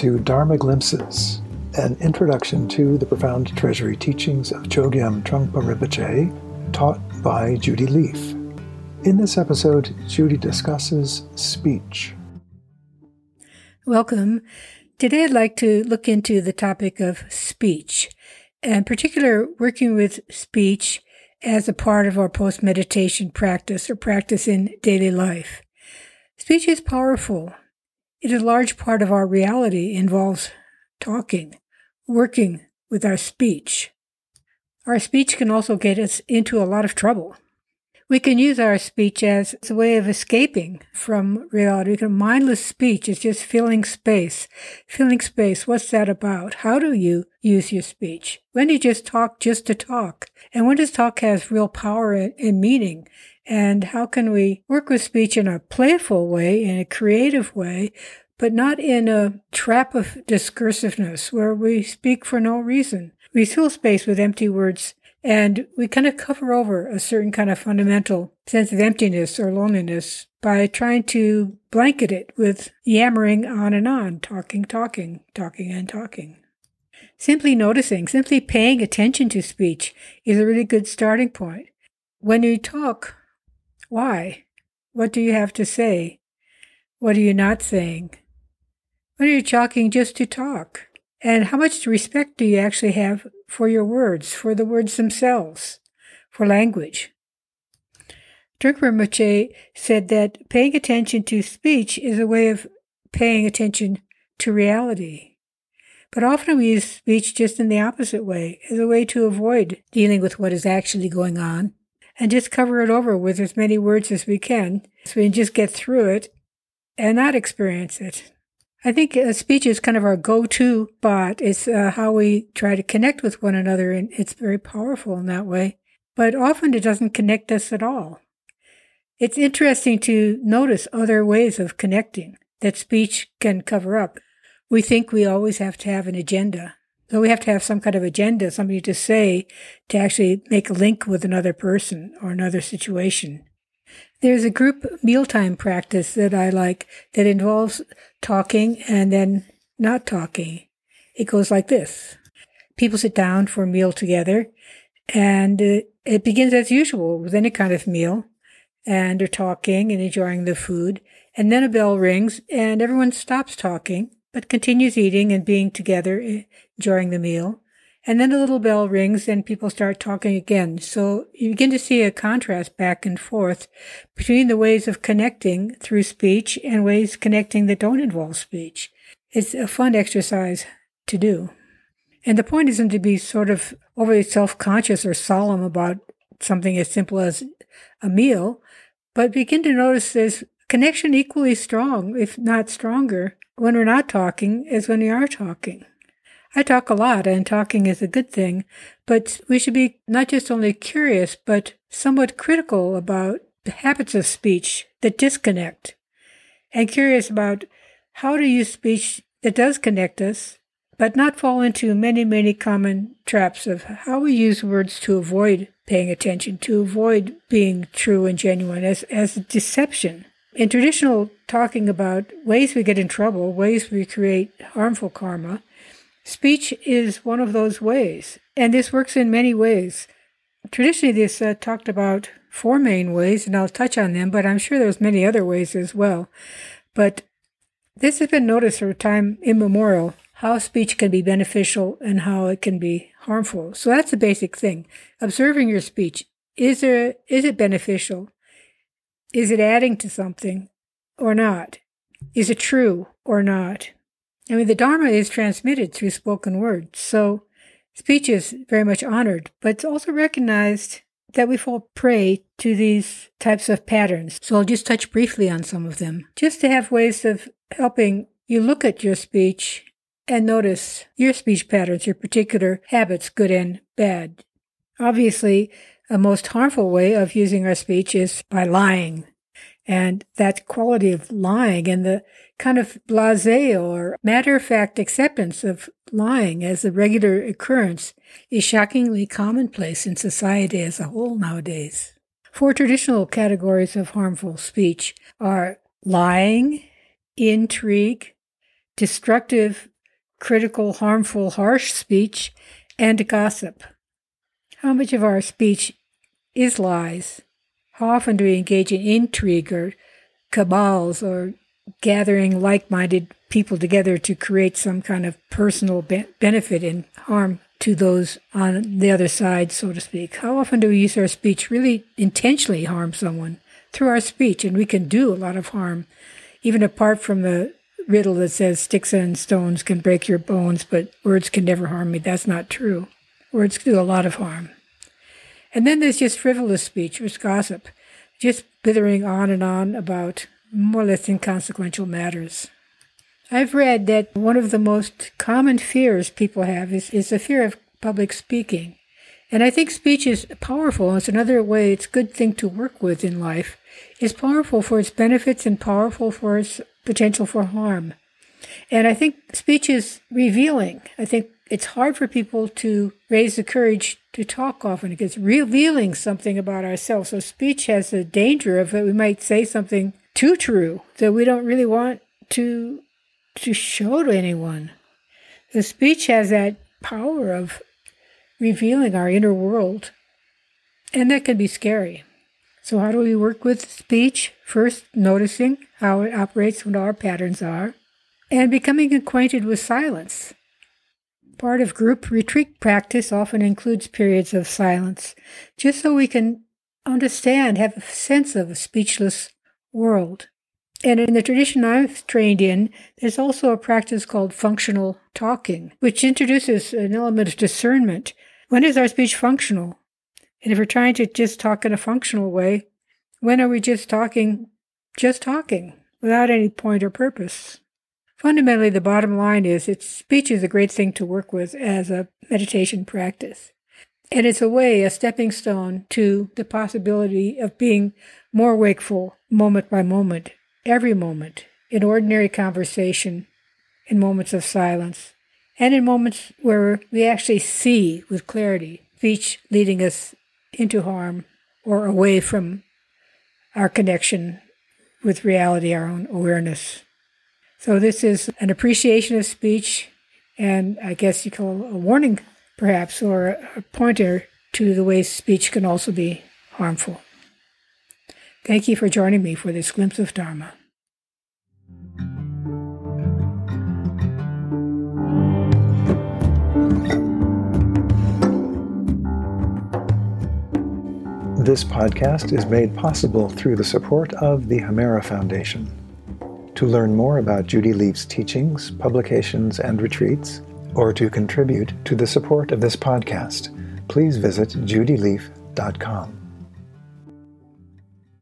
to Dharma Glimpses, an introduction to the profound treasury teachings of Chogyam Trungpa Rinpoche, taught by Judy Leaf. In this episode, Judy discusses speech. Welcome. Today I'd like to look into the topic of speech, in particular, working with speech as a part of our post meditation practice or practice in daily life. Speech is powerful. It is a large part of our reality, involves talking, working with our speech. Our speech can also get us into a lot of trouble. We can use our speech as a way of escaping from reality. Mindless speech is just filling space. Filling space, what's that about? How do you use your speech? When do you just talk just to talk? And when does talk have real power and meaning? And how can we work with speech in a playful way, in a creative way, but not in a trap of discursiveness where we speak for no reason? We fill space with empty words and we kind of cover over a certain kind of fundamental sense of emptiness or loneliness by trying to blanket it with yammering on and on, talking, talking, talking, and talking. Simply noticing, simply paying attention to speech is a really good starting point. When you talk, why? What do you have to say? What are you not saying? When are you talking just to talk? And how much respect do you actually have for your words, for the words themselves, for language? Trungpa said that paying attention to speech is a way of paying attention to reality. But often we use speech just in the opposite way, as a way to avoid dealing with what is actually going on and just cover it over with as many words as we can so we can just get through it and not experience it. I think uh, speech is kind of our go-to spot. It's uh, how we try to connect with one another, and it's very powerful in that way. But often it doesn't connect us at all. It's interesting to notice other ways of connecting that speech can cover up. We think we always have to have an agenda. So we have to have some kind of agenda, something to say to actually make a link with another person or another situation. There's a group mealtime practice that I like that involves talking and then not talking. It goes like this. People sit down for a meal together and uh, it begins as usual with any kind of meal and they're talking and enjoying the food. And then a bell rings and everyone stops talking, but continues eating and being together, eh, enjoying the meal. And then a little bell rings and people start talking again. So you begin to see a contrast back and forth between the ways of connecting through speech and ways connecting that don't involve speech. It's a fun exercise to do. And the point isn't to be sort of overly self-conscious or solemn about something as simple as a meal, but begin to notice there's connection equally strong, if not stronger, when we're not talking as when we are talking. I talk a lot, and talking is a good thing, but we should be not just only curious, but somewhat critical about the habits of speech that disconnect, and curious about how to use speech that does connect us, but not fall into many, many common traps of how we use words to avoid paying attention, to avoid being true and genuine as, as deception. In traditional talking about ways we get in trouble, ways we create harmful karma, Speech is one of those ways, and this works in many ways. Traditionally, this uh, talked about four main ways, and I'll touch on them, but I'm sure there's many other ways as well. But this has been noticed for time immemorial, how speech can be beneficial and how it can be harmful. So that's the basic thing. Observing your speech. Is there, is it beneficial? Is it adding to something or not? Is it true or not? I mean, the Dharma is transmitted through spoken words, so speech is very much honored, but it's also recognized that we fall prey to these types of patterns. So I'll just touch briefly on some of them, just to have ways of helping you look at your speech and notice your speech patterns, your particular habits, good and bad. Obviously, a most harmful way of using our speech is by lying. And that quality of lying and the kind of blase or matter of fact acceptance of lying as a regular occurrence is shockingly commonplace in society as a whole nowadays. Four traditional categories of harmful speech are lying, intrigue, destructive critical, harmful, harsh speech, and gossip. How much of our speech is lies? How often do we engage in intrigue or cabals or gathering like minded people together to create some kind of personal be- benefit and harm to those on the other side, so to speak? How often do we use our speech really intentionally harm someone through our speech? And we can do a lot of harm, even apart from the riddle that says sticks and stones can break your bones, but words can never harm me. That's not true. Words do a lot of harm. And then there's just frivolous speech, which gossip, just blithering on and on about more or less inconsequential matters. I've read that one of the most common fears people have is, is the fear of public speaking. And I think speech is powerful. It's another way, it's a good thing to work with in life. It's powerful for its benefits and powerful for its potential for harm. And I think speech is revealing. I think it's hard for people to raise the courage to talk often because revealing something about ourselves. So speech has the danger of that we might say something too true that we don't really want to to show to anyone. The speech has that power of revealing our inner world, and that can be scary. So, how do we work with speech? First, noticing how it operates, what our patterns are, and becoming acquainted with silence. Part of group retreat practice often includes periods of silence, just so we can understand, have a sense of a speechless world. And in the tradition I've trained in, there's also a practice called functional talking, which introduces an element of discernment. When is our speech functional? And if we're trying to just talk in a functional way, when are we just talking, just talking, without any point or purpose? Fundamentally, the bottom line is that speech is a great thing to work with as a meditation practice. And it's a way, a stepping stone to the possibility of being more wakeful moment by moment every moment, in ordinary conversation, in moments of silence, and in moments where we actually see with clarity speech leading us into harm or away from our connection with reality, our own awareness. So, this is an appreciation of speech, and I guess you call a warning, perhaps, or a pointer to the ways speech can also be harmful. Thank you for joining me for this glimpse of Dharma. This podcast is made possible through the support of the Hemera Foundation. To learn more about Judy Leaf's teachings, publications, and retreats, or to contribute to the support of this podcast, please visit judyleaf.com.